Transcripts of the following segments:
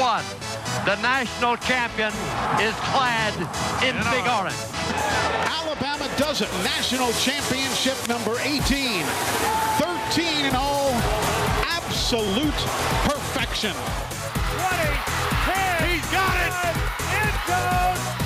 one. The national champion is clad in big orange. Alabama does it. National championship number 18. 13 and all. Absolute perfection. 20, 10. He's got it. It goes.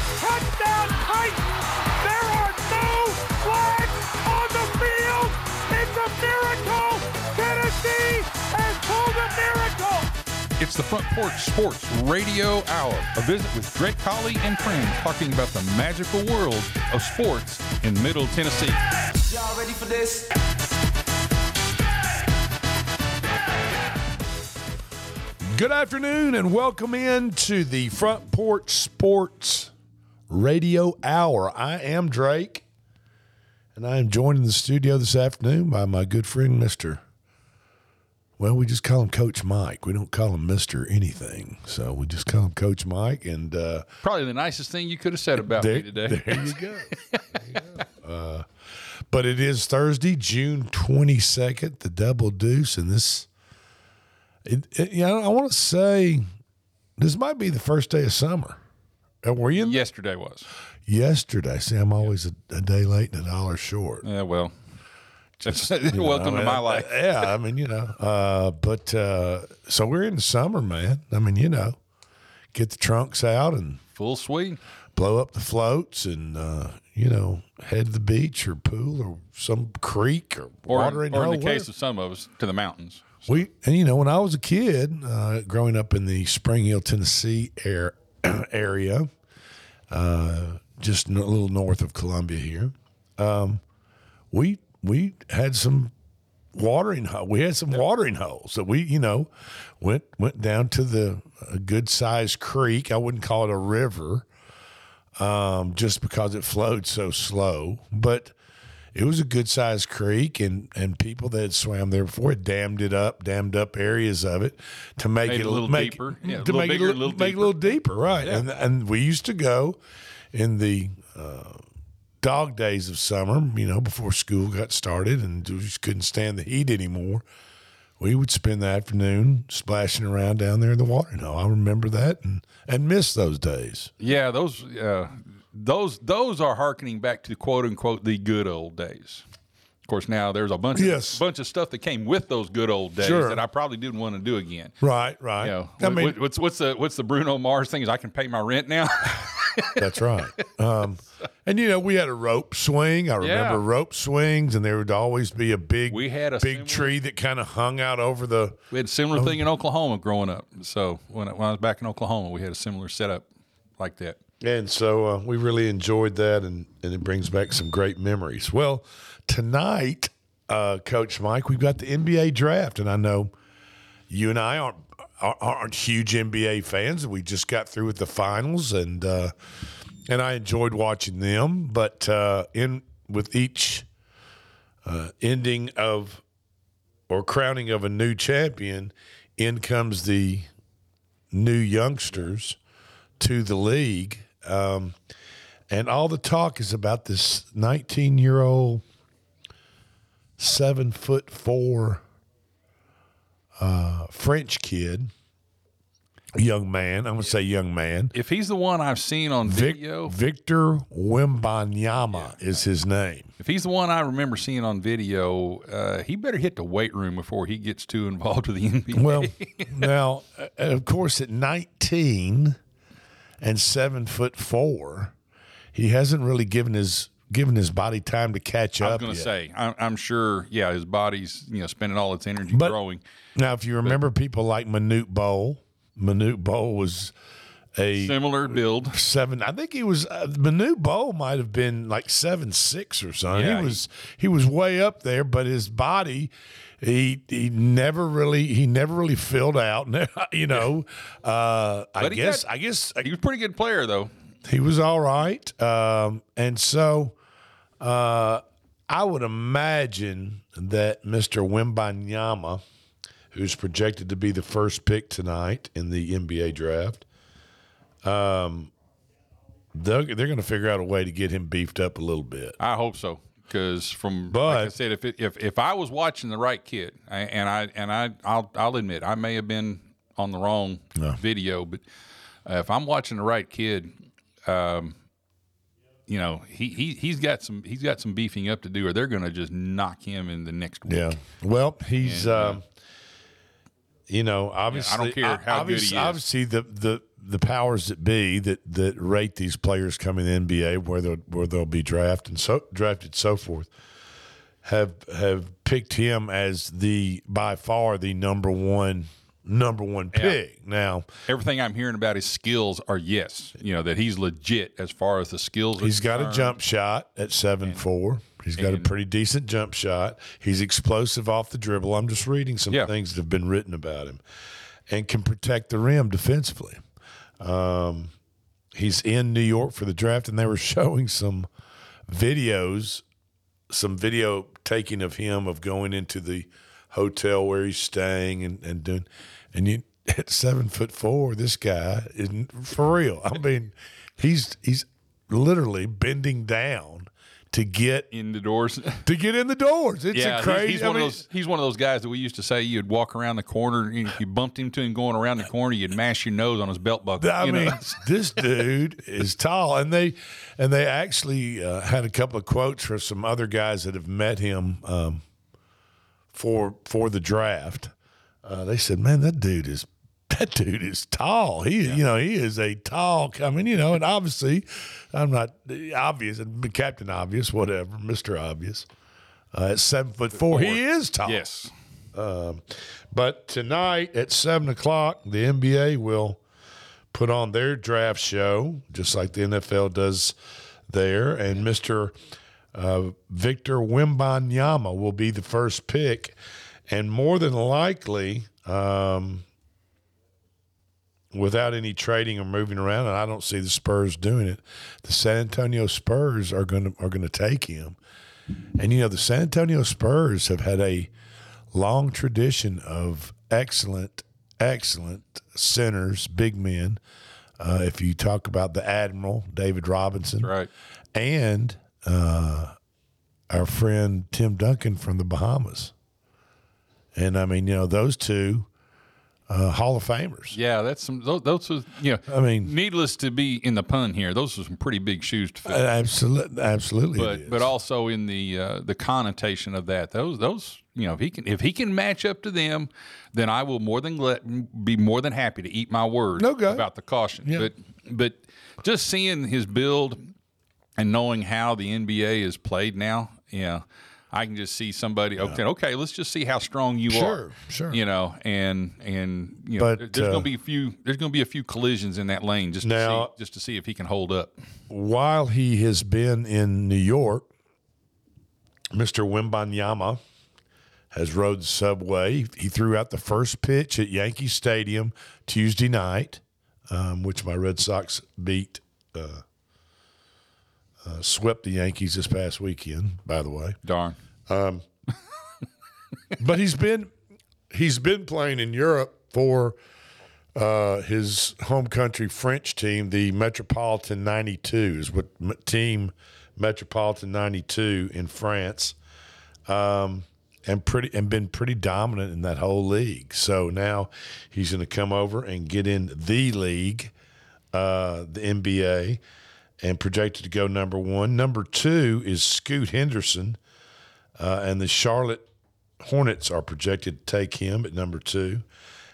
It's the Front Porch Sports Radio Hour, a visit with Drake Colley and friends talking about the magical world of sports in Middle Tennessee. Y'all ready for this? Good afternoon and welcome in to the Front Porch Sports Radio Hour. I am Drake, and I am joined in the studio this afternoon by my good friend, Mr. Well, we just call him Coach Mike. We don't call him Mr. anything. So we just call him Coach Mike. And uh, Probably the nicest thing you could have said about there, me today. there you go. There you go. Uh, but it is Thursday, June 22nd, the double deuce. And this, it, it, you know, I want to say this might be the first day of summer. Uh, Were you Yesterday was. yesterday? See, I'm always a, a day late and a dollar short. Yeah, well, just, know, welcome I to mean, my life. Yeah, I mean, you know, uh, but uh, so we're in the summer, man. I mean, you know, get the trunks out and Full swing. blow up the floats and uh, you know head to the beach or pool or some creek or, Or, watering or in the case of some of us, to the mountains. we and you know when I was a kid uh, growing up in the Spring Hill, Tennessee air, area, uh, just a little north of Columbia here, um, we we had some watering ho- we had some watering holes that we you know went went down to the a good sized creek. I wouldn't call it a river, um, just because it flowed so slow, but it was a good sized creek, and and people that had swam there before had dammed it up, dammed up areas of it to make Made it a little make, deeper. Yeah, to little make bigger, it a little make it a little deeper, right? And and we used to go in the. Uh, Dog days of summer, you know, before school got started and we just couldn't stand the heat anymore. We would spend the afternoon splashing around down there in the watering hole. I remember that and, and miss those days. Yeah, those uh, those those are harkening back to quote unquote the good old days. Of course, now there's a bunch Yes. of bunch of stuff that came with those good old days Sure. that I probably didn't want to do again. Right, right. You know, I what- mean, what's what's the what's the Bruno Mars thing? Is I can pay my rent now. That's right. Um, and you know, we had a rope swing. I remember Yeah. rope swings, and there would always be a big, We had a big similar- tree that kind of hung out over the. we had a similar thing in Oklahoma growing up. So when I, when I was back in Oklahoma, we had a similar setup like that. And so uh, we really enjoyed that, and, and it brings back some great memories. Well, tonight, uh, Coach Mike, we've got the NBA draft, and I know you and I aren't aren't- huge NBA fans. We just got through with the finals, and uh, and I enjoyed watching them. But uh, in with each uh, ending of or crowning of a new champion, in comes the new youngsters to the league. Um, and all the talk is about this 19 year old, seven foot four uh, French kid, young man. I'm going to say young man. If he's the one I've seen on Vic, video, Victor Wembanyama is his name. if he's the one I remember seeing on video, uh, he better hit the weight room before he gets too involved with the NBA. Well, now, uh, of course, at 19 and seven foot four, he hasn't really given his given his body time to catch up. I was going to say, I'm, I'm sure, yeah, his body's you know spending all its energy But- growing. Now, if you remember people like Manute Bol, Manute Bol was a Similar build. seven. I think he was uh, Manute Bol might have been like seven six or something. Yeah, he was he was way up there, but his body. He he never really he never really filled out. You know, uh, I But guess got- I guess He was a pretty good player though. he was all right. Um, and so uh, I would imagine that Mr. Wembanyama, who's projected to be the first pick tonight in the NBA draft, um, they're, they're going to figure out a way to get him beefed up a little bit. I hope so. Because from But- like I said, if it, if if I was watching the right kid, and I and I I'll I'll admit I may have been on the wrong video, but uh, if I'm watching the right kid, um, you know, he, he he's got some he's got some beefing up to do, or they're going to just knock him in the next week. Yeah. Well, he's, And, uh, um, you know, obviously, yeah, I don't care how good he is. obviously the, the, the powers that be that, that rate these players coming in the NBA where they'll where they'll be drafted and so drafted so forth have have picked him as the by far the number one number one pick. Now Everything I'm hearing about his skills are yes, you know that he's legit as far as the skills. are He's got a jump shot at seven four. He's got a pretty decent jump shot. He's explosive off the dribble. I'm just reading some Yeah. things that have been written about him, and can protect the rim defensively. Um, he's in New York for the draft, and they were showing some videos, some video taking of him of going into the hotel where he's staying and, and doing, and you at seven foot four, this guy isn't for real. I mean, he's he's literally bending down to get in the doors. to get in the doors. It's yeah, he's- crazy. He's, I one mean, of those. He's one of those guys that we used to say you'd walk around the corner, if you bumped into him going around the corner, you'd mash your nose on his belt buckle. I you mean, this dude is tall, and they and they actually uh, had a couple of quotes from some other guys that have met him um, for for the draft. Uh, they said, "Man, that dude is that dude is tall. He, you know, he is a tall. I mean, you know, and obviously, I'm not obvious, Captain Obvious, whatever, Mister Obvious. Uh, at seven foot four, he is tall. yes, But tonight at seven o'clock, the NBA will put on their draft show, just like the NFL does there. And Mr. Uh, Victor Wembanyama will be the first pick. And more than likely, um, without any trading or moving around, and I don't see the Spurs doing it, the San Antonio Spurs are going to are going to take him. And you know, the San Antonio Spurs have had a long tradition of excellent, excellent centers, big men. Uh, if you talk about the Admiral, David Robinson, right. and uh, our friend Tim Duncan from the Bahamas. And I mean, you know, those two uh, Hall of Famers. Yeah, that's some. Those, those are, you know. I mean- needless to be in the pun here, those are some pretty big shoes to fill. Absolutely, absolutely. but but also in the uh, the connotation of that, those those you know, if he can if he can match up to them, then I will more than let, be more than happy to eat my word Okay. about the caution. Yeah. But but just seeing his build and knowing how the NBA is played now, yeah. I can just see somebody. Okay, okay. Let's just see how strong you Sure, are. sure. Sure. You know, and and you know, But, there's uh, gonna be a few. There's gonna be a few collisions in that lane just to Now- see, just to see if he can hold up. while he has been in New York, Mr. Wembanyama has rode the subway. He threw out the first pitch at Yankee Stadium Tuesday night, um, which my Red Sox beat, uh, uh, swept the Yankees this past weekend. By the way, Darn. but he's been he's been playing in Europe for uh, his home country French team, the Metropolitan '92 is what m- team Metropolitan '92 in France, um, and pretty and been pretty dominant in that whole league. So now he's going to come over and get in the league, uh, the NBA, and projected to go number one. Number two is Scoot Henderson. Uh, and the Charlotte Hornets are projected to take him at number two.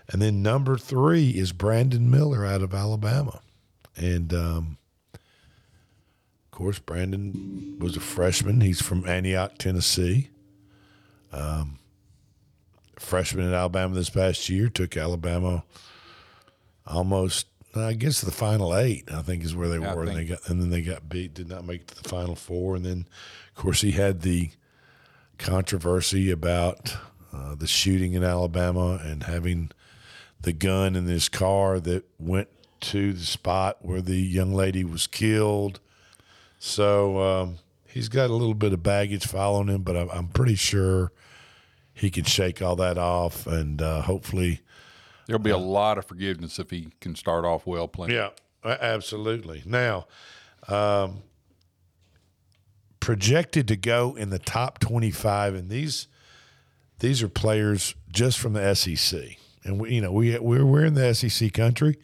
And then number three is Brandon Miller out of Alabama. And um, of course, Brandon was a freshman. He's from Antioch, Tennessee. Um, freshman at Alabama this past year, took Alabama almost, I guess, the final eight. I think is where they I were, and they got, and then they got beat, did not make it to the final four. And then, of course, he had the controversy about uh, the shooting in Alabama and having the gun in his car that went to the spot where the young lady was killed. So um, he's got a little bit of baggage following him, but I'm, I'm pretty sure he can shake all that off and uh, hopefully. There'll be a lot of forgiveness if he can start off well playing. Yeah, absolutely. Now, um, projected to go in the top 25, and these these are players just from the SEC. and we, you know we we're we're in the SEC country,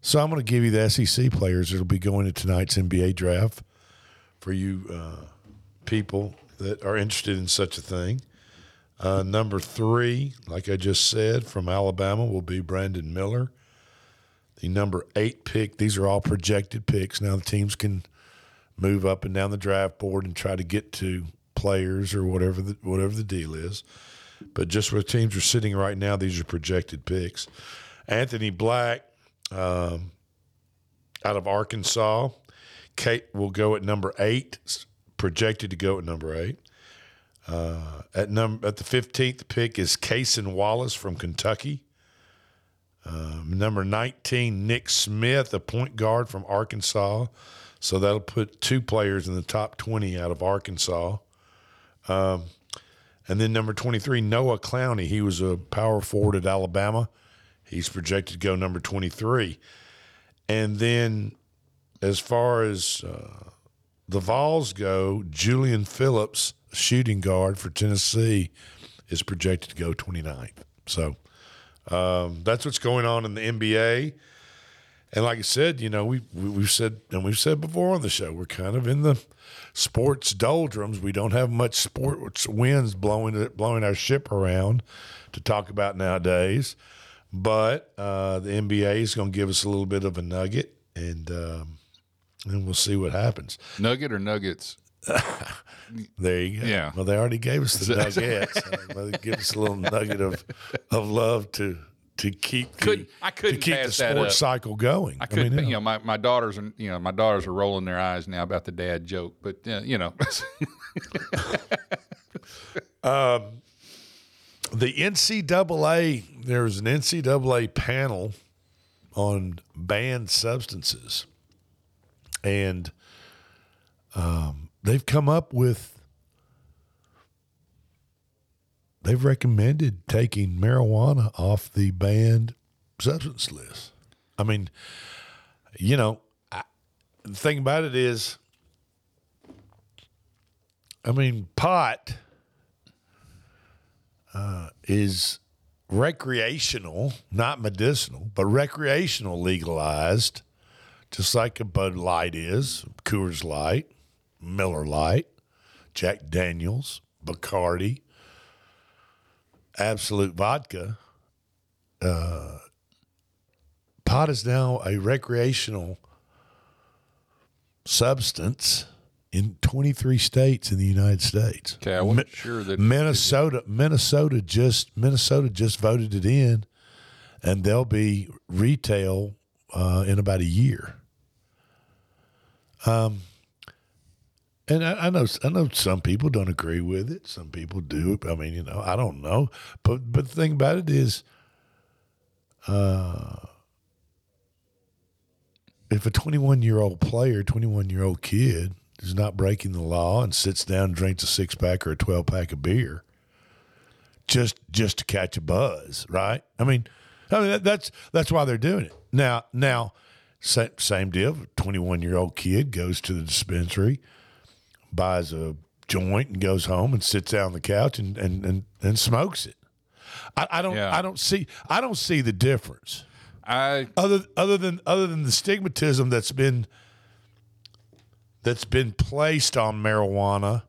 so I'm going to give you the SEC players that'll be going to tonight's NBA draft for you uh, people that are interested in such a thing. Uh, number three, like I just said, from Alabama will be Brandon Miller. The number eight pick. These are all projected picks. Now the teams can move up and down the draft board and try to get to players or whatever the whatever the deal is. But just where teams are sitting right now, these are projected picks. Anthony Black um, out of Arkansas. Kate will go at number eight, projected to go at number eight. Uh, at number at the fifteenth pick is Cason Wallace from Kentucky. Um, number nineteen, Nick Smith, a point guard from Arkansas. So that'll put two players in the top twenty out of Arkansas. Um, and then number twenty-three, Noah Clowney. He was a power forward at Alabama. He's projected to go number twenty-three. And then, as far as uh, the Vols go, Julian Phillips, shooting guard for Tennessee, is projected to go 29th. So um, that's what's going on in the NBA. And like I said, you know, we, we we've said and we've said before on the show, we're kind of in the sports doldrums. We don't have much sports winds blowing blowing our ship around to talk about nowadays. But uh, the NBA is going to give us a little bit of a nugget, and um, and we'll see what happens. Nugget or nuggets? There you go. Yeah. Well, they already gave us the nuggets. They give us a little nugget of of love to to keep the, Couldn't- I couldn't to keep the sports cycle going. I could, mean, you know, my, my daughters are, you know, my daughters are rolling their eyes now about the dad joke, but uh, you know, the NCAA, there's an NCAA panel on banned substances, and um, they've come up with, they've recommended taking marijuana off the banned substance list. I mean, you know, I, the thing about it is, I mean, pot uh, is recreational, not medicinal, but recreational legalized, just like a Bud Light is, Coors Light, Miller Lite, Jack Daniels, Bacardi, Absolut Vodka. Uh, pot is now a recreational substance in 23 states in the United States. okay, I wasn't Mi- sure that Minnesota, Minnesota just Minnesota just voted it in, and they'll be retail uh, in about a year. Um, and I, I know I know some people don't agree with it. Some people do. I mean, you know, I don't know. But but the thing about it is, uh, if a 21 year old player, 21 year old kid is not breaking the law and sits down and drinks a six pack or a 12 pack of beer just just to catch a buzz, right? I mean, I mean that, that's that's why they're doing it. Now now same, same deal. 21 year old kid goes to the dispensary, buys a joint and goes home and sits down on the couch and and and, and smokes it. I, I don't Yeah. I don't see I don't see the difference I other other than other than the stigmatism that's been that's been placed on marijuana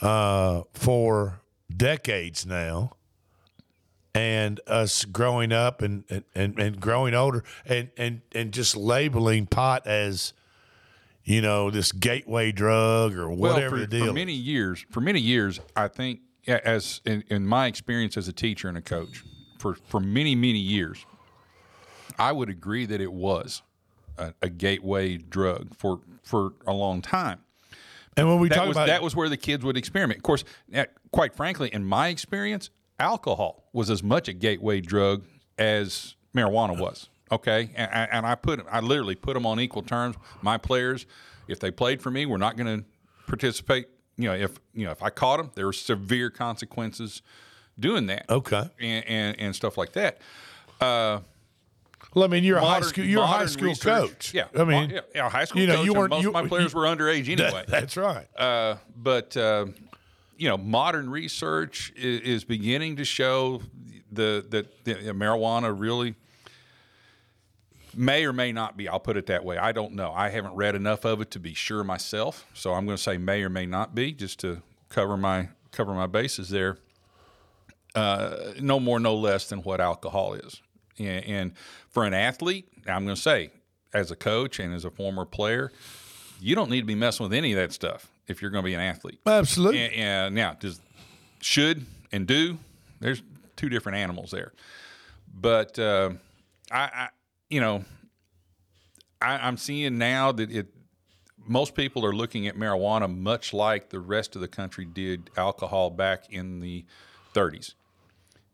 uh, for decades now, and us growing up and and, and, and growing older and, and and just labeling pot as you know this gateway drug or well whatever for, the deal. for many years. For many years, I think, as in, in my experience as a teacher and a coach, for for many many years, I would agree that it was a, a gateway drug for for a long time. and when we that talk was about that was where the kids would experiment. Of course, quite frankly, in my experience, alcohol was as much a gateway drug as marijuana was. Okay, and, and I put I literally put them on equal terms. My players, if they played for me, were not going to participate. You know, if you know if I caught them, there were severe consequences doing that. okay. and and, and stuff like that. Well, I mean, you're a high school. You're a high school research- coach. Yeah, I mean, yeah, high school you know, coach. you weren't- Most you- of my players you- were underage that- anyway. that's right. Uh, but uh, you know, modern research is, is beginning to show the that marijuana really may or may not be. I'll put it that way. I don't know. I haven't read enough of it to be sure myself. So I'm going to say may or may not be, just to cover my cover my bases there. Uh, no more, no less than what alcohol is. And, and for an athlete, I'm going to say, as a coach and as a former player, you don't need to be messing with any of that stuff if you're going to be an athlete. Absolutely. And, and now, does should and do? There's two different animals there. But uh, I, I, you know, I, I'm seeing now that it. Most people are looking at marijuana much like the rest of the country did alcohol back in the 30s.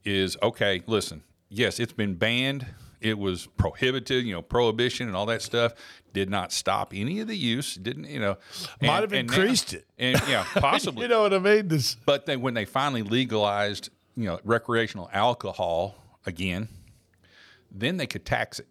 Is okay. Listen, yes, it's been banned. It was prohibited, you know, prohibition and all that stuff did not stop any of the use. Didn't you know? Might and- have and now- increased it. and yeah, possibly. you know what I mean? This But then when they finally legalized, you know, recreational alcohol again, then they could tax it,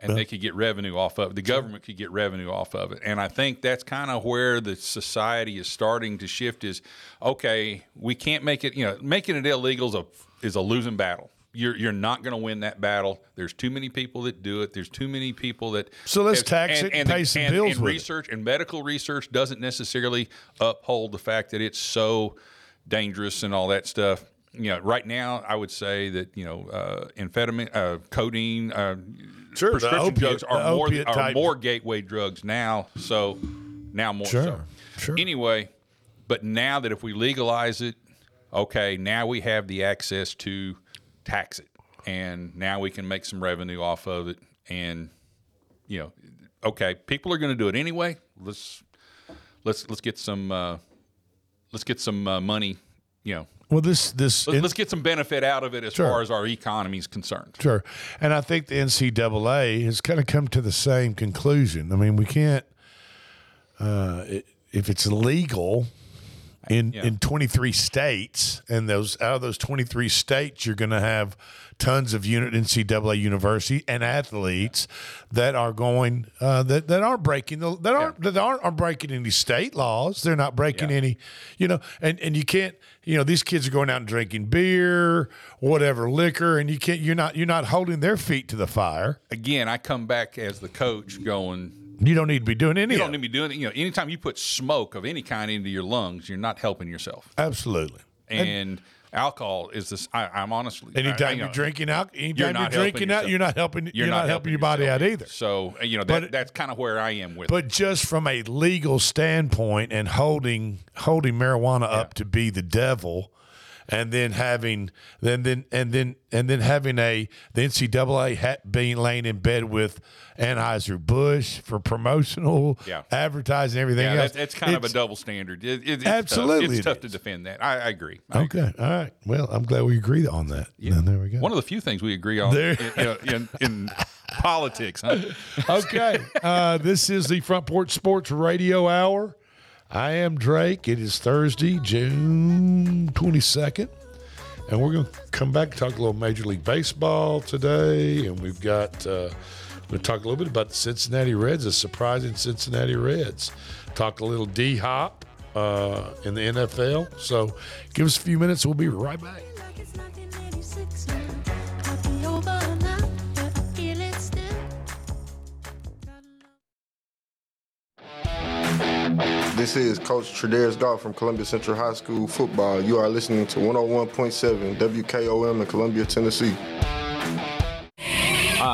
and they could get revenue off of it. The government could get revenue off of it, and I think that's kind of where the society is starting to shift. Is okay, we can't make it. You know, making it illegal is a is a losing battle. You're you're not going to win that battle. There's too many people that do it. There's too many people that. So let's tax it and the- pay some and- bills and with it. research and medical research doesn't necessarily uphold the fact that it's so dangerous and all that stuff. You know, right now, I would say that you know, uh, amphetamine, uh, codeine, uh, Sure, prescription opiate- drugs are more are type. more gateway drugs now. So now more Sure, so. sure. Anyway, but now that if we legalize it, okay, now we have the access to tax it, and now we can make some revenue off of it, and you know, okay, people are going to do it anyway. Let's let's let's get some uh, let's get some uh, money. You know, well, this this let's, let's get some benefit out of it as Sure. far as our economy is concerned. Sure. And I think the NCAA has kind of come to the same conclusion. I mean, we can't, uh, it, if it's legal in, Yeah. in 23 states, and those out of those 23 states, you're going to have tons of unit NCAA university and athletes that are going uh, that that aren't breaking the that aren't that aren't, aren't breaking any state laws. They're not breaking Yeah. any, you know, and and you can't, you know, these kids are going out and drinking beer, whatever liquor, and you can't. You're not you're not holding their feet to the fire. Again, I come back as the coach going. You don't need to be doing any. You don't need to be doing it. You know, anytime you put smoke of any kind into your lungs, you're not helping yourself. Absolutely. And alcohol is this. I, I'm honestly. Anytime I- you you're know, drinking out, anytime you're, not helping drinking out, you're not helping. You're, not, helping your body yourself out either. So you know that, But- that's kind of where I am with. it. But just from a legal standpoint and holding holding marijuana up to be the devil, and then having then then and then and then having a the NCAA ha- being laying in bed with Anheuser Busch for promotional Yeah. advertising everything yeah, else. that's, it's kind of a double standard. It, it, it's Absolutely tough. it it's tough to defend that. I, I agree. I agree. Okay, all right. Well, I'm glad we agreed on that. Yeah. there we go. One of the few things we agree on There- in, in, in politics. Huh? okay. Uh, this is the Front Porch Sports Radio Hour. I am Drake. It is Thursday, June 22nd. And we're going to come back and talk a little Major League Baseball today. And we've got, uh, we'll talk a little bit about the Cincinnati Reds, the surprising Cincinnati Reds. Talk a little D Hop uh, in the NFL. So give us a few minutes. We'll be right back. This is Coach Tredaris Goff from Columbia Central High School football. You are listening to 101.7 WKOM in Columbia, Tennessee.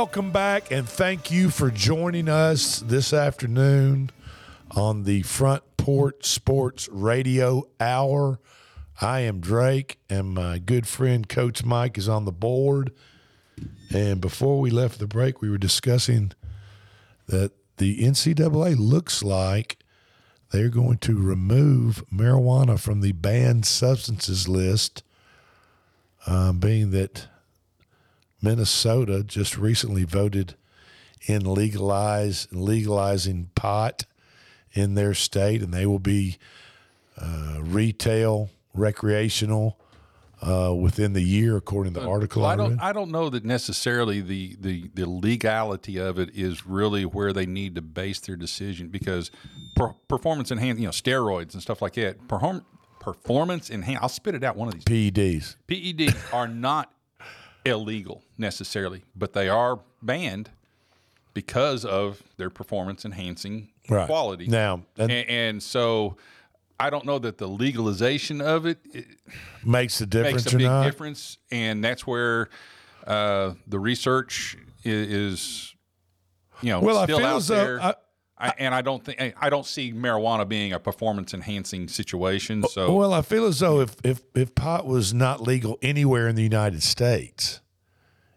Welcome back, and thank you for joining us this afternoon on the Front Porch Sports Radio Hour. I am Drake, and my good friend Coach Mike is on the board. And before we left the break, we were discussing that the NCAA looks like they're going to remove marijuana from the banned substances list, um, being that Minnesota just recently voted in legalize legalizing pot in their state, and they will be uh, retail, recreational uh, within the year, according to the article. Well, I I don't. I don't know that necessarily the, the the legality of it is really where they need to base their decision because per, performance enhancing, you know, steroids and stuff like that. Perform, performance enhancing. I'll spit it out. One of these PEDs. PEDs are not illegal necessarily, but they are banned because of their performance enhancing Right. quality. Now, and, and- and, so I don't know that the legalization of it, it Makes a difference makes a or big not? difference, and that's where uh, the research is, is you know Well, I still feel out as though there. I- I, and I don't think I don't see marijuana being a performance enhancing situation. So well, I feel as though if, if if pot was not legal anywhere in the United States,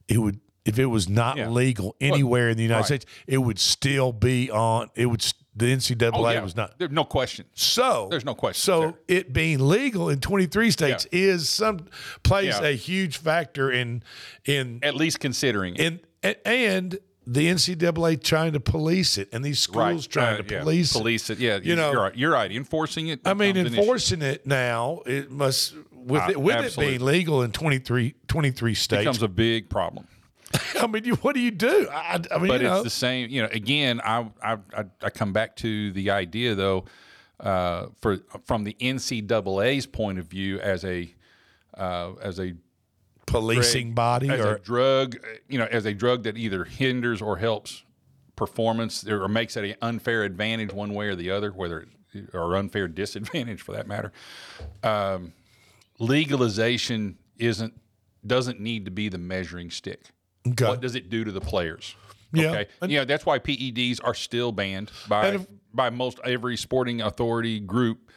it would if it was not Yeah. legal Well, anywhere in the United right. States, it would still be on. It would the NCAA Oh, yeah. was not. There's no question. So There's no question So it being legal in 23 states is some plays Yeah. a huge factor in in At least considering it. in and the NCAA trying to police it and these schools trying Uh, to yeah. police it. police it. Yeah, You know, you're right. You're right. Enforcing it. I mean, becomes an issue. enforcing it now, it must with Uh, it with it being legal in 23, 23 states. becomes a big problem. I mean, you, what do you do? I, I mean, but you it's the same. You know, again, I I I, I come back to the idea though, uh, for from the NCAA's point of view as a uh, as a policing drug- body as or a drug, you know, as a drug that either hinders or helps performance or makes it an unfair advantage one way or the other, whether it, or unfair disadvantage for that matter. Um, legalization isn't doesn't need to be the measuring stick. Okay. What does it do to the players? Yeah. Okay. you know, that's why PEDs are still banned by by most every sporting authority group.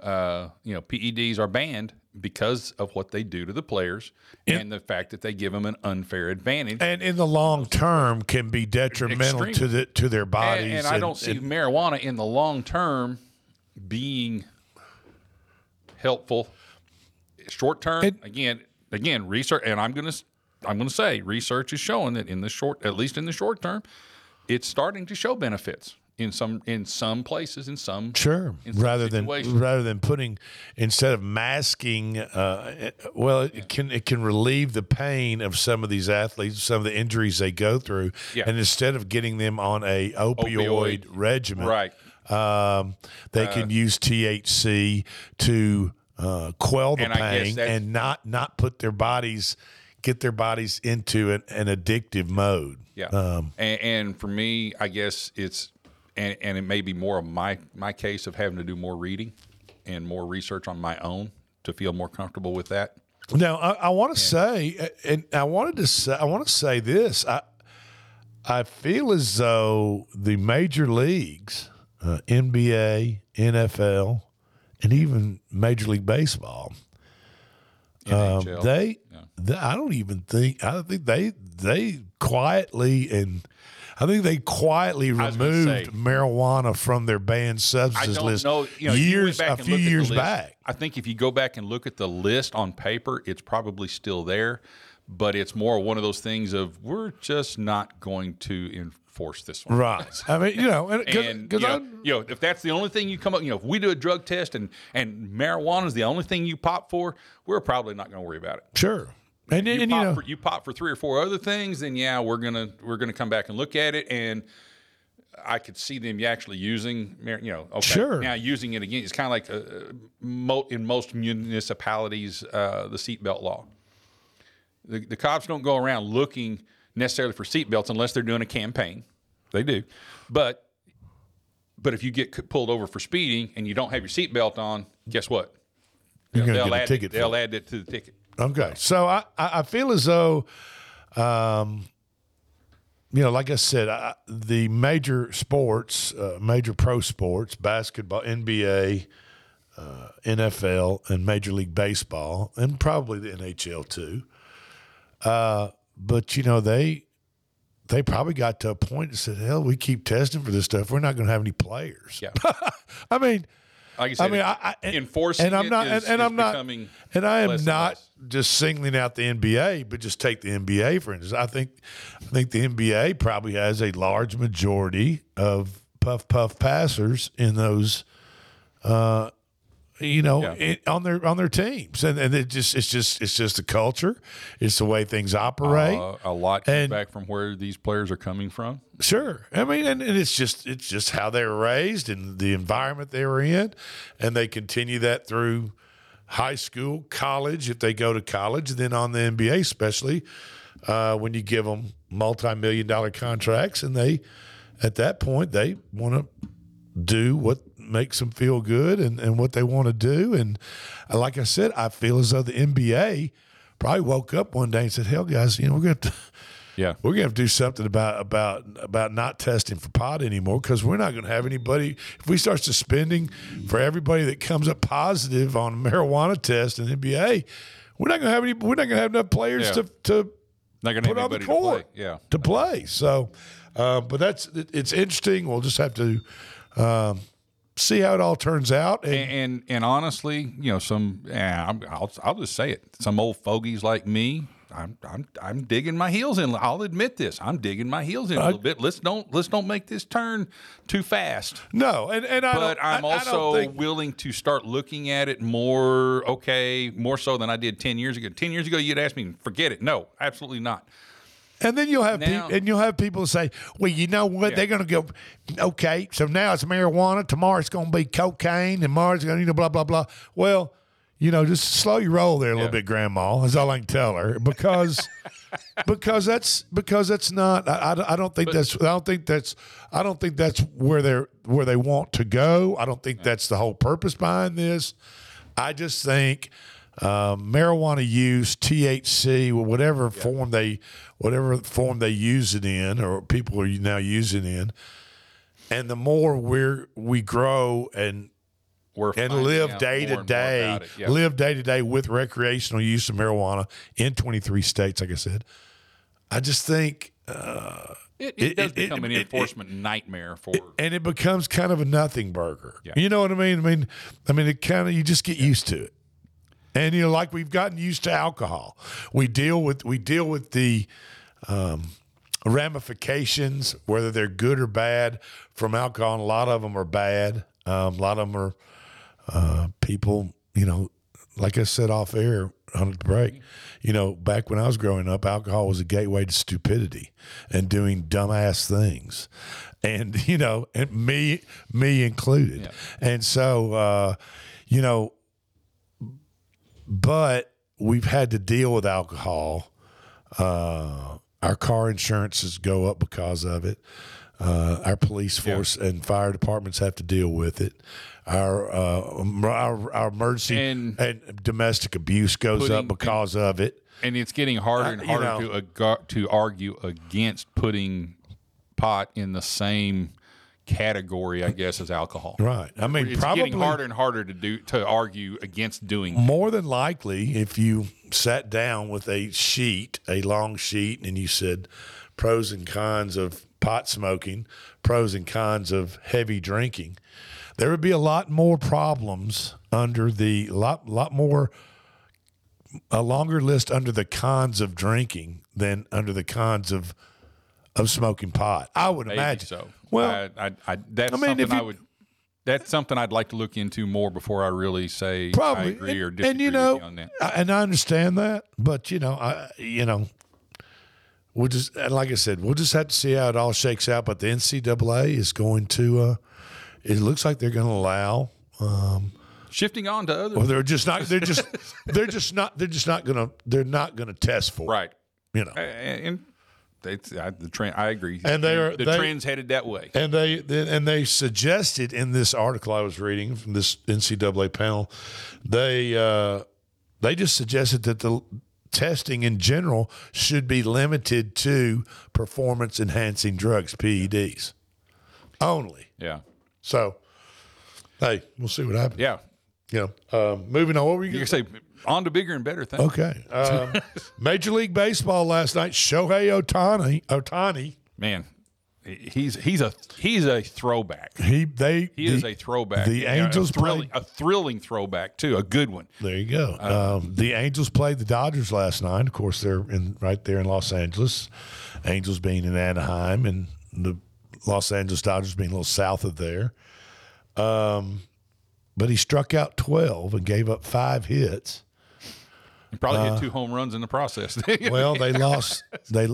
Uh, you know, PEDs are banned because of what they do to the players and the fact that they give them an unfair advantage. and in the long term can be detrimental to the to their bodies. And, and I don't see marijuana in the long term being helpful. Short term, again, again, research, and I'm gonna, I'm gonna say, research is showing that in the short, at least in the short term, it's starting to show benefits in some in some places, in some Sure. in some Rather than rather than putting instead of masking, uh, it- well, it can it can relieve the pain of some of these athletes, some of the injuries they go through, Yeah. and instead of getting them on a opioid, Opioid. regimen, Right. Um, they Uh, can use THC to uh, quell the pain and not not put their bodies get their bodies into an, an addictive mode. Yeah. Um, and, and for me, I guess it's and, and it may be more of my my case of having to do more reading and more research on my own to feel more comfortable with that. Now, I, I want to say, and I wanted to say, I want to say this. I I feel as though the major leagues, uh, NBA, NFL, and even Major League Baseball, um, they, they, I don't even think, I think they, they quietly and. I think they quietly removed say- marijuana from their banned substances list know. You know, years, a few looked at the years list. back. I think if you go back and look at the list on paper, it's probably still there, but it's more one of those things of we're just not going to enforce this one. Right. I mean, you know, and, and you, know, you know, if that's the only thing you come up, you know, if we do a drug test and and marijuana is the only thing you pop for, we're probably not going to worry about it. Sure. And, you and, you pop know, for you pop for three or four other things, then yeah, we're gonna we're gonna come back and look at it, and I could see them actually using, you know, okay, Sure. now using it again. It's kind of like uh, in most municipalities, uh, the seatbelt law. The, the cops don't go around looking necessarily for seatbelts unless they're doing a campaign. They do, but but if you get pulled over for speeding and you don't have your seatbelt on, guess what? You're gonna they'll get a add, ticket for They'll it. add it to the ticket. Okay, so I, I feel as though, um, you know, like I said, I, the major sports, uh, major pro sports, basketball, NBA, uh, NFL, and Major League Baseball, and probably the NHL too. Uh, but you know they they probably got to a and said, "Hell, we keep testing for this stuff. We're not going to have any players." Yeah. I mean, Like I said, mean, I, I, enforcing and I'm not, is- and, and I'm not, becoming and I am not just singling out the NBA, but just take the NBA for instance. I think, I think the NBA probably has a large majority of puff puff passers in those, uh, you know, Yeah. in, on their on their teams, and and it just it's just it's just the culture, it's the way things operate. Uh, a lot And- back from where these players are coming from. Sure. I mean, and, and it's just it's just how they were raised and the environment they were in, and they continue that through high school, college, if they go to college, then on the NBA, especially uh, when you give them multi-million dollar contracts, and they at that point they want to do what makes them feel good and, and what they want to do. And uh, like I said, I feel as though the NBA probably woke up one day and said, "Hell, guys, you know we're going to." Yeah. We're gonna have to do something about about about not testing for pot anymore because we're not gonna have anybody. If we start suspending for everybody that comes up positive on a marijuana test in the NBA, we're not gonna have any. We're not gonna have enough players Yeah. to to Not gonna have put on the anybody to play. Yeah. to play. So, uh, but that's it, it's interesting. We'll just have to um, see how it all turns out. And, And, and and honestly, you know, some I'll I'll just say it. Some old fogies like me, I'm I'm I'm digging my heels in. I'll admit this. I'm digging my heels in a I- little bit. Let's don't let's don't make this turn too fast. no, and and I but I'm I- I also don't think, willing to start looking at it more okay, more so than I did ten years ago. Ten years ago, you'd ask me, forget it. No, absolutely not. And then you'll have Now- peop and you'll have people say, well, you know what? Yeah. They're going to go, okay. So now it's marijuana. Tomorrow it's going to be cocaine, and tomorrow's going to you know blah blah blah. Well. You know, just slow your roll there a little bit, Grandma. Is all I can tell her because because that's because that's not. I, I, I don't think that's. I don't think that's. I don't think that's where they're where they want to go. I don't think that's the whole purpose behind this. I just think um, marijuana use, THC, whatever form they whatever form they use it in, or people are now using it in, and the more we're we grow and We're and live day to day. Yeah. live day to day with recreational use of marijuana in 23 states, like I said. I just think, uh, It, it, It- does it- become an enforcement nightmare for. and it becomes kind of a nothing burger. Yeah. You know what I mean? I mean, I mean, it kind of you just get used to it, and you know, like we've gotten used to alcohol. We deal with we deal with the um, ramifications, whether they're good or bad, from alcohol. And a lot of them are bad. Um, a lot of them are uh, people. You know, like I said off air on the break. You know, back when I was growing up, alcohol was a gateway to stupidity and doing dumbass things, and you know, and me me included. And so, uh, you know, but we've had to deal with alcohol. Uh, our car insurances go up because of it. Uh, our police force and fire departments have to deal with it. Our uh, our, our emergency And- and, domestic abuse goes Putting- up because of it. and it's getting harder and Uh, harder to agar- to argue against putting pot in the same category, I guess, is alcohol. Right. I mean, it's probably getting harder and harder to do to argue against doing. More than likely, if you sat down with a sheet, a long sheet, and you said pros and cons of pot smoking, pros and cons of heavy drinking, there would be a lot more problems under the lot lot more a longer list under the cons of drinking than under the cons of of smoking pot. I would Maybe imagine so. Well, I, I, I, that's I mean, if something I you- would. That's something I'd like to look into more before I really say I Probably, agree or and, disagree and you know, you on that. I- and I understand that, but you know, I you know, we'll just and like I said, we'll just have to see how it all shakes out. But the NCAA is going to. Uh, it looks like they're going to allow. Um, Shifting on to other. well, they're just not. They're just. they're just not. They're just not going to. They're not going to test for. right. You know. And, I, the trend. I agree. And they are- the they- trend's headed that way. And they and they suggested in this article I was reading from this NCAA panel, they uh, they just suggested that the testing in general should be limited to performance enhancing drugs, PEDs, only. Yeah. So, hey, we'll see what happens. Yeah. You know, um, moving on. What were you You going to say on to bigger and better things. Okay. Um, Major League Baseball last night. Shohei Ohtani. Ohtani. Man, he's he's a he's a throwback. He they He is a throwback. The Yeah, Angels a thrilling, played- a thrilling throwback too, a good one. There you go. um, the Angels played the Dodgers last night. Of course, they're in right there in Los Angeles. Angels being in Anaheim, and the Los Angeles Dodgers being a little south of there. Um, but he struck out twelve and gave up five hits. Probably Uh, hit two home runs in the process. well, they lost. They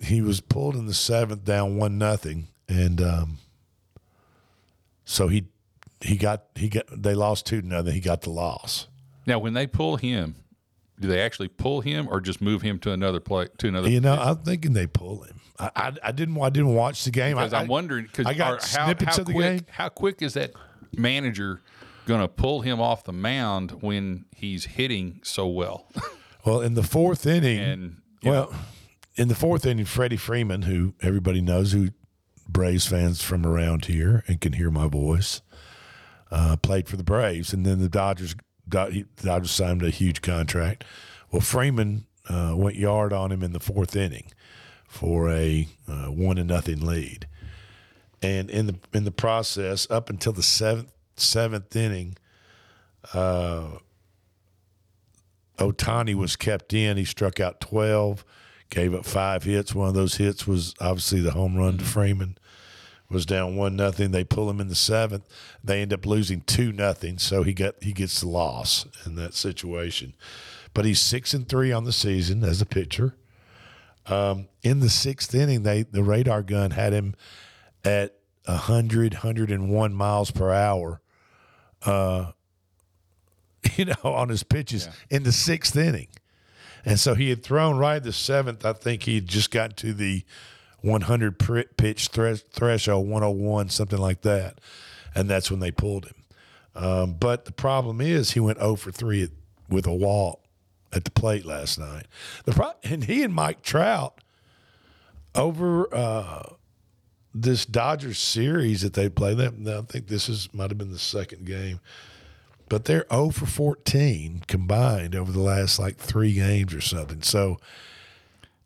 he was pulled in the seventh, down one nothing, and um, so he he got he got they lost two to nothing. He got the loss. Now, when they pull him, do they actually pull him or just move him to another play to another? You know, I'm thinking they pull him. I, I, I didn't I didn't watch the game. Because I, I'm wondering because I got how, snippets how of the quick, game. How quick is that manager going to pull him off the mound when he's hitting so well? Well, in the fourth inning, And, well, in the fourth inning, Freddie Freeman, who everybody knows, who Braves fans from around here and can hear my voice, uh, played for the Braves, and then the Dodgers got he, the Dodgers signed a huge contract. Well, Freeman uh, went yard on him in the fourth inning for a uh, one to nothing lead. And in the in the process, up until the seventh seventh inning, uh, Ohtani was kept in. He struck out twelve, gave up five hits. One of those hits was obviously the home run to Freeman. Was down one nothing. They pull him in the seventh. They end up losing two nothing. So he got he gets the loss in that situation. But he's six and three on the season as a pitcher. Um, in the sixth inning, they the radar gun had him at 100, 101 miles per hour. Uh, you know, on his pitches in the sixth inning. And so he had thrown right the seventh. I think he had just got to the 100 pitch thre- threshold, 101, something like that. And that's when they pulled him. Um, but the problem is he went 0 for 3 at, with a walk at the plate last night. The pro- and he and Mike Trout over uh, this Dodgers series that they played. That I think this is might have been the second game, but they're 0 for 14 combined over the last like three games or something. So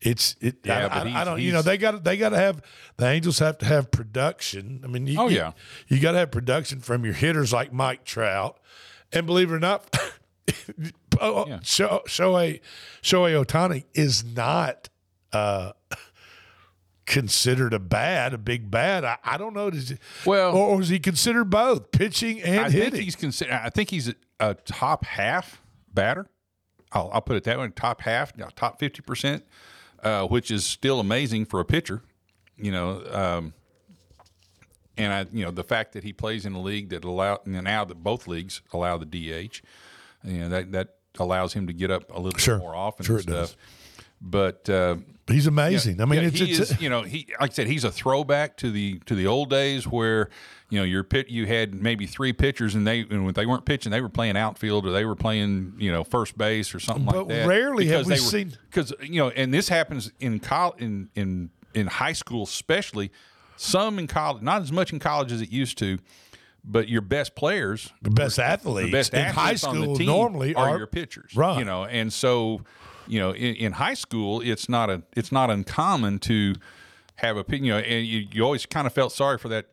it's it. Yeah, I, but I- I don't. You know they got they got to have the Angels have to have production. I mean, you, Oh, yeah. you got to have production from your hitters like Mike Trout, and believe it or not, oh, Sho- Shohei Shohei Ohtani is not uh, considered a bad, a big bad. I, I don't know. Does he, well, or, or is he considered both pitching and I hitting? think he's consider. I think he's a, a top half batter. I'll, I'll put it that way: top half, top fifty percent, uh, which is still amazing for a pitcher. You know, um, and I, you know, the fact that he plays in a league that allow now that both leagues allow the DH, you know, that that allows him to get up a little Sure. bit more often. Sure and it does. But uh, He's amazing. I mean, yeah, it's, he it's is, you know, he like I said, he's a throwback to the to the old days where you know your pit you had maybe three pitchers and they and when they weren't pitching they were playing outfield or they were playing you know first base or something But like that. rarely have we were- seen- because you know, and this happens in college in in in high school especially. Some in college, not as much in college as it used to. But your best players, the best athletes the best in high athletes on the school normally are, are- your pitchers, Right. You know, and so you know, in, in high school, it's not a it's not uncommon to have a you know, and you, you always kind of felt sorry for that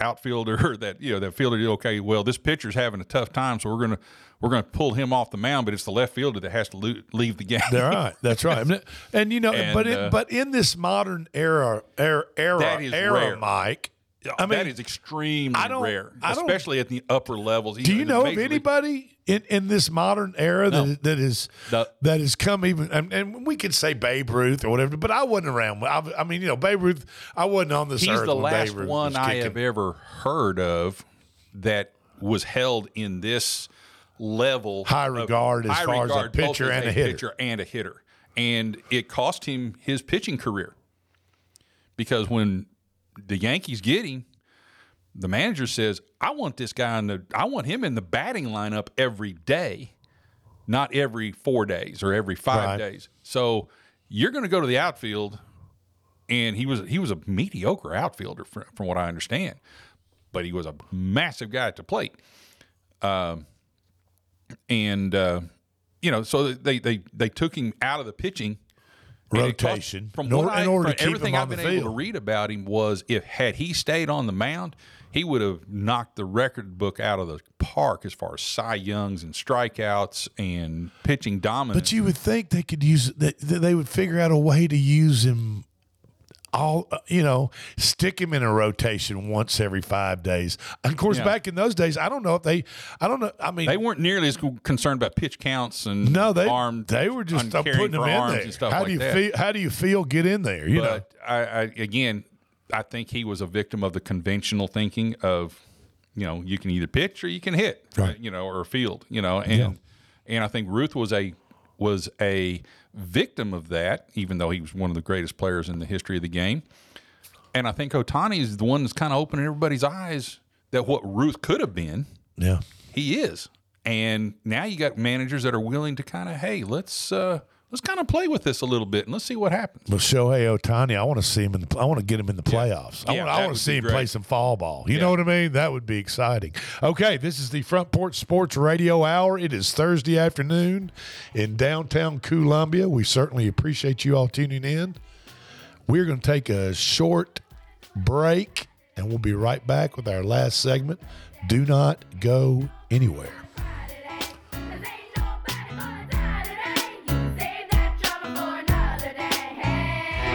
outfielder or that you know that fielder. Okay, well, this pitcher's having a tough time, so we're gonna we're gonna pull him off the mound, but it's the left fielder that has to lo- leave the game. They're right. That's right. Mean, And you know, And, but in, uh, but in this modern era era era, is era rare. Mike. I mean, that is extremely I don't- rare, I don't- especially at the upper levels. do you in know of anybody in, in this modern era No. that that is The- that has come even? And, and we could say Babe Ruth or whatever, but I wasn't around. I, I mean, you know, Babe Ruth. I wasn't on this He's the last one I have ever heard of that was held in this level High of- regard as high far as a pitcher and a hitter. pitcher and a hitter, and it cost him his pitching career because when the Yankees get him, the manager says, "I want this guy in the, I want him in the batting lineup every day, not every four days or every five Right. days." So you're going to go to the outfield, and he was he was a mediocre outfielder from, from what I understand, but he was a massive guy at the plate. Um, and uh, you know, so they they they took him out of the pitching it cost- Rotation. from In order- I, in order to from keep everything I've been able to read about him was if had he stayed on the mound, he would have knocked the record book out of the park as far as Cy Youngs and strikeouts and pitching dominance. But you would think they could use that they would figure out a way to use him all uh, you know stick him in a rotation once every five days of course Yeah. back in those days i don't know if they i don't know i mean they weren't nearly as concerned about pitch counts and no they arm they were just putting him in there and stuff how like do you that. feel how do you feel get in there you know I, I again, I think he was a victim of the conventional thinking of, you know, you can either pitch or you can hit, Right. you know, or field, you know, and Yeah. and I think Ruth was a was a victim of that, even though he was one of the greatest players in the history of the game. And I think Ohtani is the one that's kind of opening everybody's eyes that what Ruth could have been, yeah he is. And now you got managers that are willing to kind of, hey, let's uh let's kind of play with this a little bit and let's see what happens. Well, Shohei Ohtani, I want to see him in the. I want to get him in the playoffs. I Yeah, want. that I want to see him play some fall ball. You Yeah. know what I mean? That would be exciting. Okay, this is the Front Porch Sports Radio Hour. It is Thursday afternoon in downtown Columbia. We certainly appreciate you all tuning in. We're going to take a short break, and we'll be right back with our last segment. Do not go anywhere.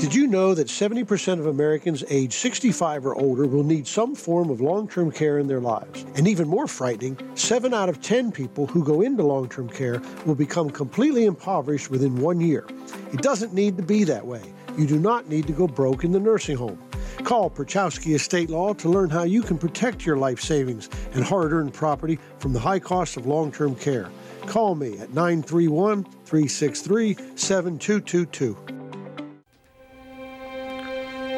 Did you know that 70% of Americans age 65 or older will need some form of long term care in their lives? And even more frightening, 7 out of 10 people who go into long term care will become completely impoverished within one year. It doesn't need to be that way. You do not need to go broke in the nursing home. Call Perchowski Estate Law to learn how you can protect your life savings and hard earned property from the high cost of long term care. Call me at 931 363 7222.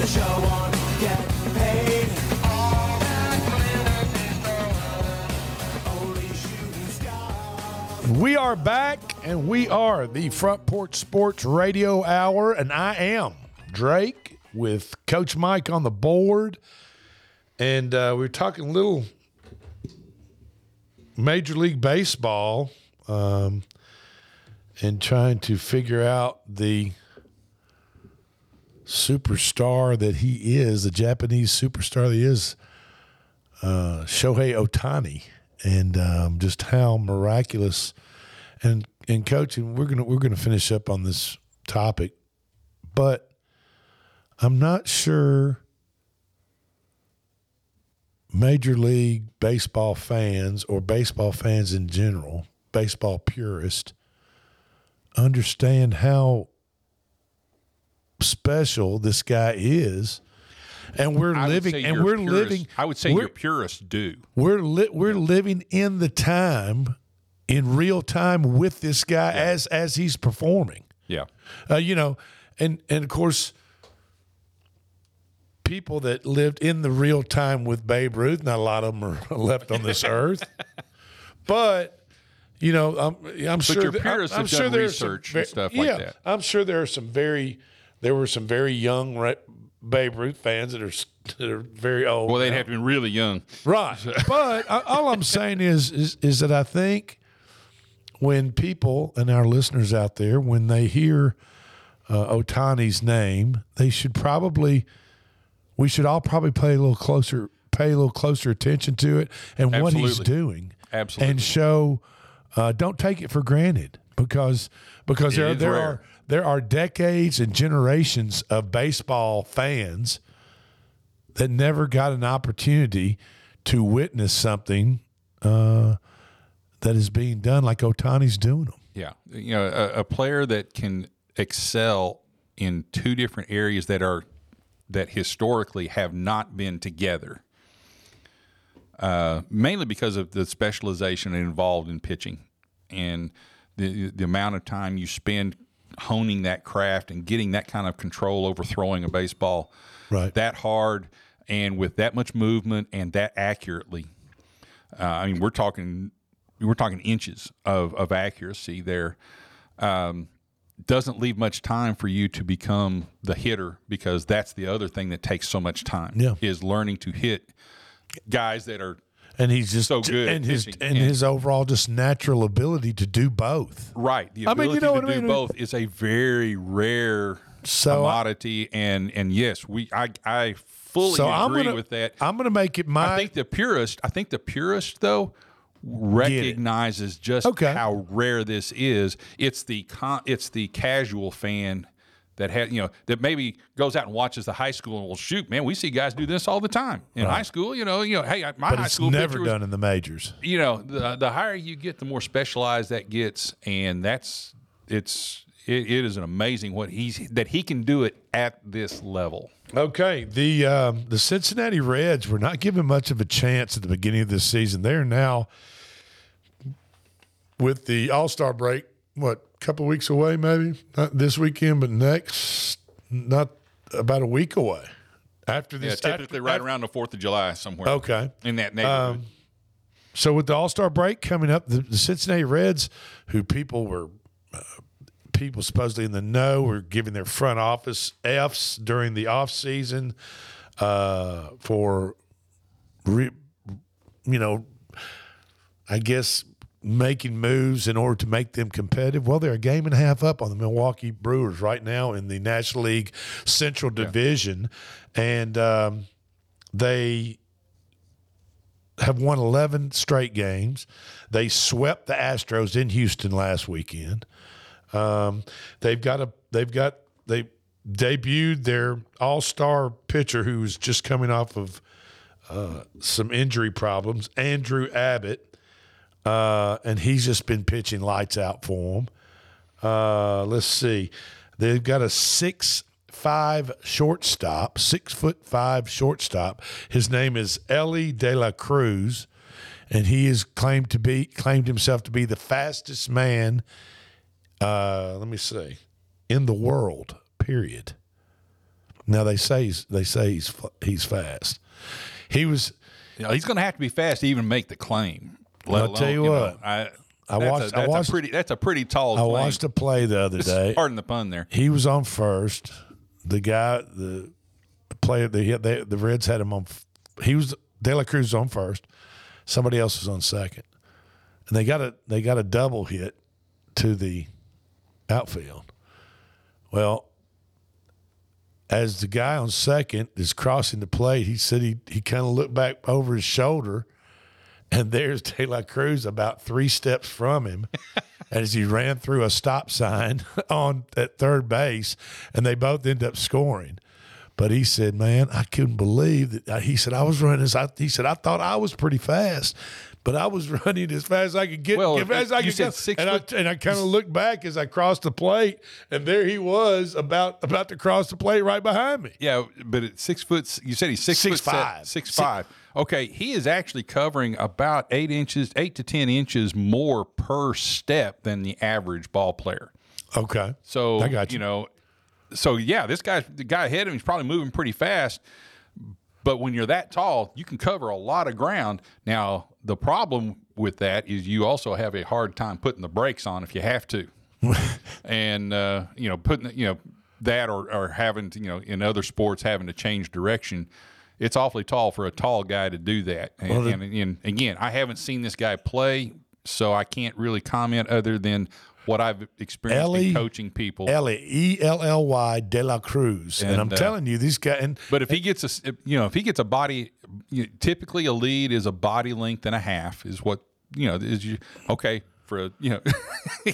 The show get paid. We are back, and we are the Front Porch Sports Radio Hour, and I am Drake with Coach Mike on the board, and uh, we are talking a little Major League Baseball, um, and trying to figure out the superstar that he is, the Japanese superstar that he is, uh, Shohei Ohtani, and um, just how miraculous. And and coaching, we're gonna we're gonna finish up on this topic, but I'm not sure Major League Baseball fans or baseball fans in general, baseball purists, understand how special this guy is. And we're I living and we're living I would say your purists do. we're li- we're living in the time in real time with this guy as as he's performing. Yeah. Uh, you know, and and of course, people that lived in the real time with Babe Ruth, not a lot of them are left on this earth, but you know, I'm I'm sure your that- purists I'm, I'm sure there's some research and ve- stuff like that. I'm sure there are some very there were some very young Ra- Babe Ruth fans that are that are very old. Well, they'd now. have to be really young. Right. but all I'm saying is, is is that I think when people and our listeners out there, when they hear uh, Ohtani's name, they should probably, we should all probably pay a little closer, pay a little closer attention to it and what he's doing, Absolutely. and show. Uh, don't take it for granted because because It there there rare. are there are decades and generations of baseball fans that never got an opportunity to witness something uh, that is being done like Ohtani's doing them. Yeah, you know, a, a player that can excel in two different areas that are that historically have not been together, uh, mainly because of the specialization involved in pitching and the the amount of time you spend honing that craft and getting that kind of control over throwing a baseball right that hard and with that much movement and that accurately. Uh, I mean, we're talking we're talking inches of, of accuracy there. Um, doesn't leave much time for you to become the hitter because that's the other thing that takes so much time. Yeah. is learning to hit guys that are And he's just so good and his pitching. and his overall just natural ability to do both. Right. The I ability mean, you know to what I do mean? both is a very rare So, commodity, and and yes, we I I fully So I'm agree gonna- with that. I'm going to make it my. I think the purist. I think the purist though recognizes just how rare this is. It's the con, it's the casual fan that had you know that maybe goes out and watches the high school and will shoot man we see guys do this all the time in Right. high school you know you know hey my but high school never was- done in the majors. you know the the higher you get the more specialized that gets and that's it's it, it is an amazing what he's that he can do it at this level Okay, the um, the Cincinnati Reds were not given much of a chance at the beginning of this season. They're now with the All Star break. What, couple weeks away? Maybe not this weekend, but next, not about a week away. After yeah this, typically after- right around the fourth of july somewhere Okay. in that neighborhood Um, so with the All Star break coming up, the, the Cincinnati Reds, who people were uh, people supposedly in the know, were giving their front office Fs during the off season uh, for, re, you know, I guess making moves in order to make them competitive. Well, they're a game and a half up on the Milwaukee Brewers right now in the National League Central Division, and um, they have won 11 straight games. They swept the Astros in Houston last weekend. Um, they've got a they've got they debuted their all-star pitcher who's just coming off of uh, some injury problems, Andrew Abbott, uh, and he's just been pitching lights out for them. Uh, let's see, they've got a six five shortstop, six foot five shortstop. His name is Elly De La Cruz, and he is claimed to be claimed himself to be the fastest man. Uh, let me see, in the world. Period. Now they say he's, they say he's he's fast. He was. You know, he's going to have to be fast to even make the claim. Let I'll alone, tell you know, what. I, I that's watched- A, I that's watched- a pretty. That's a pretty tall. I claim. watched a play the other day. Pardon the pun there. He was on first. The guy, the player, the they, the Reds had him on. He was De La Cruz was on first. Somebody else was on second, and they got a they got a double hit to the outfield. Well, as the guy on second is crossing the plate, he said he he kind of looked back over his shoulder, and there's De La Cruz about three steps from him. as he ran through a stop sign on at third base, and they both end up scoring. But he said, "Man, I couldn't believe that." uh, He said, "I was running as I." He said, "I thought I was pretty fast." But I was running as fast as I could get, Well, as fast as I could said go. six and foot- I and I kind of looked back as I crossed the plate, and there he was about about to cross the plate right behind me. Yeah, but at six foot, you said he's six, Six foot five. six Six- five. Okay, he is actually covering about eight inches, eight to ten inches more per step than the average ball player. Okay, So I got you. you know, so yeah, this guy, the guy ahead of him, he's probably moving pretty fast. But when you're that tall, you can cover a lot of ground. Now, the problem with that is you also have a hard time putting the brakes on if you have to, and uh, you know, putting you know that or, or having to, you know in other sports having to change direction. It's awfully tall for a tall guy to do that. And, Well, the- and, and again, I haven't seen this guy play, so I can't really comment other than what I've experienced Elly- in coaching people. Elly E L L Y De La Cruz, and, And, I'm uh, telling you, these guys. And But if he gets a, you know, if he gets a body, you know, typically a lead is a body length and a half is what you know is you okay for a you know.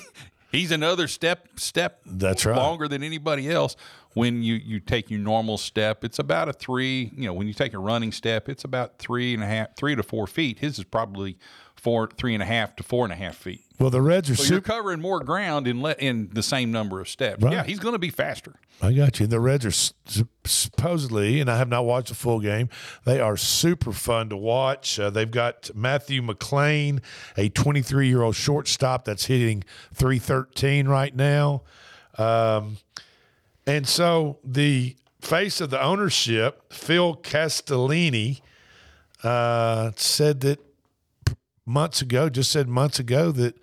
he's another step step. That's right. Longer than anybody else. When you you take your normal step, it's about a three. You know, when you take a running step, it's about three and a half, three to four feet. His is probably four, three and a half to four and a half feet. well, the Reds are So you're covering more ground in le- in the same number of steps. Right. Yeah, he's going to be faster. I got you. The Reds are supposedly, and I have not watched the full game. They are super fun to watch. Uh, they've got Matthew McLain, a 23 year old shortstop that's hitting 313 right now. Um, and so the face of the ownership, Phil Castellini, uh, said that months ago, just said months ago that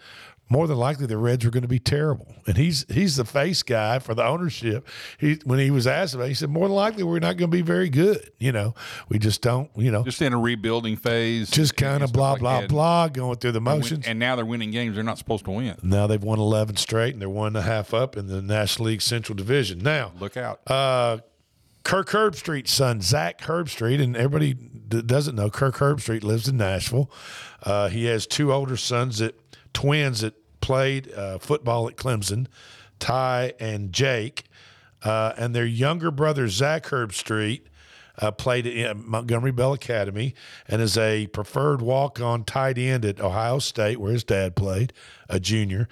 more than likely the Reds were going to be terrible. And he's he's the face guy for the ownership. He when he was asked about, it, he said more than likely we're not going to be very good. You know, we just don't. You know, Just in a rebuilding phase. just kind of blah like blah that. blah, going through the motions. And now they're winning games they're not supposed to win. now they've won 11 straight, and they're one and a half up in the National League Central Division. Now, Look out. uh, Kirk Herbstreit's son, Zach Herbstreit, and everybody that doesn't know, Kirk Herbstreit lives in Nashville. Uh, he has two older sons that twins that played uh, football at Clemson, Ty and Jake, uh, and their younger brother Zach Herbstreit. Uh, played at Montgomery Bell Academy and is a preferred walk-on tight end at Ohio State, where his dad played, a junior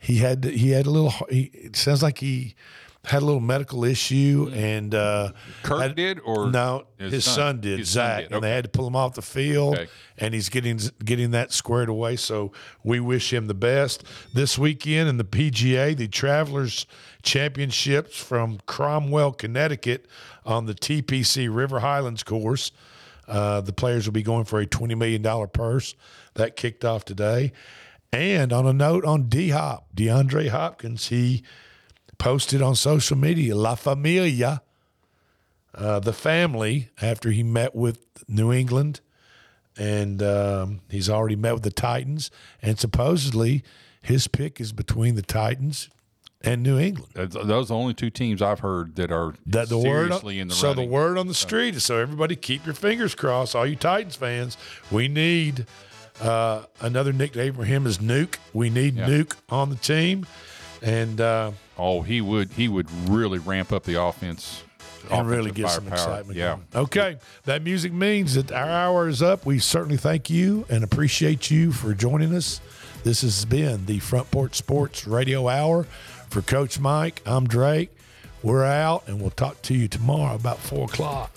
he had he had a little he, it sounds like he had a little medical issue and uh Kirk had- did, or no his his, son? son, did His son Zach did, and they had to pull him off the field Okay. and he's getting getting that squared away so we wish him the best this weekend in the PGA the Travelers Championships from Cromwell Connecticut on the TPC River Highlands course uh, the players will be going for a $20 million purse. That kicked off today. And on a note on D Hop, DeAndre Hopkins, he posted on social media, La Familia, uh, the family, after he met with New England and um, he's already met with the Titans. And supposedly, his pick is between the Titans and New England. Those are the only two teams I've heard that are That the word, seriously in the so running. the word on the street is so everybody keep your fingers crossed. All you Titans fans, we need uh, another Nick Abraham is Nuke. We need Yeah. Nuke on the team, and uh, oh, he would he would really ramp up the offense and really get some excitement. Yeah. going. Okay, that music means that our hour is up. We certainly thank you and appreciate you for joining us. This has been the Front Porch Sports Radio Hour for Coach Mike. I'm Drake. We're out, and we'll talk to you tomorrow about four o'clock.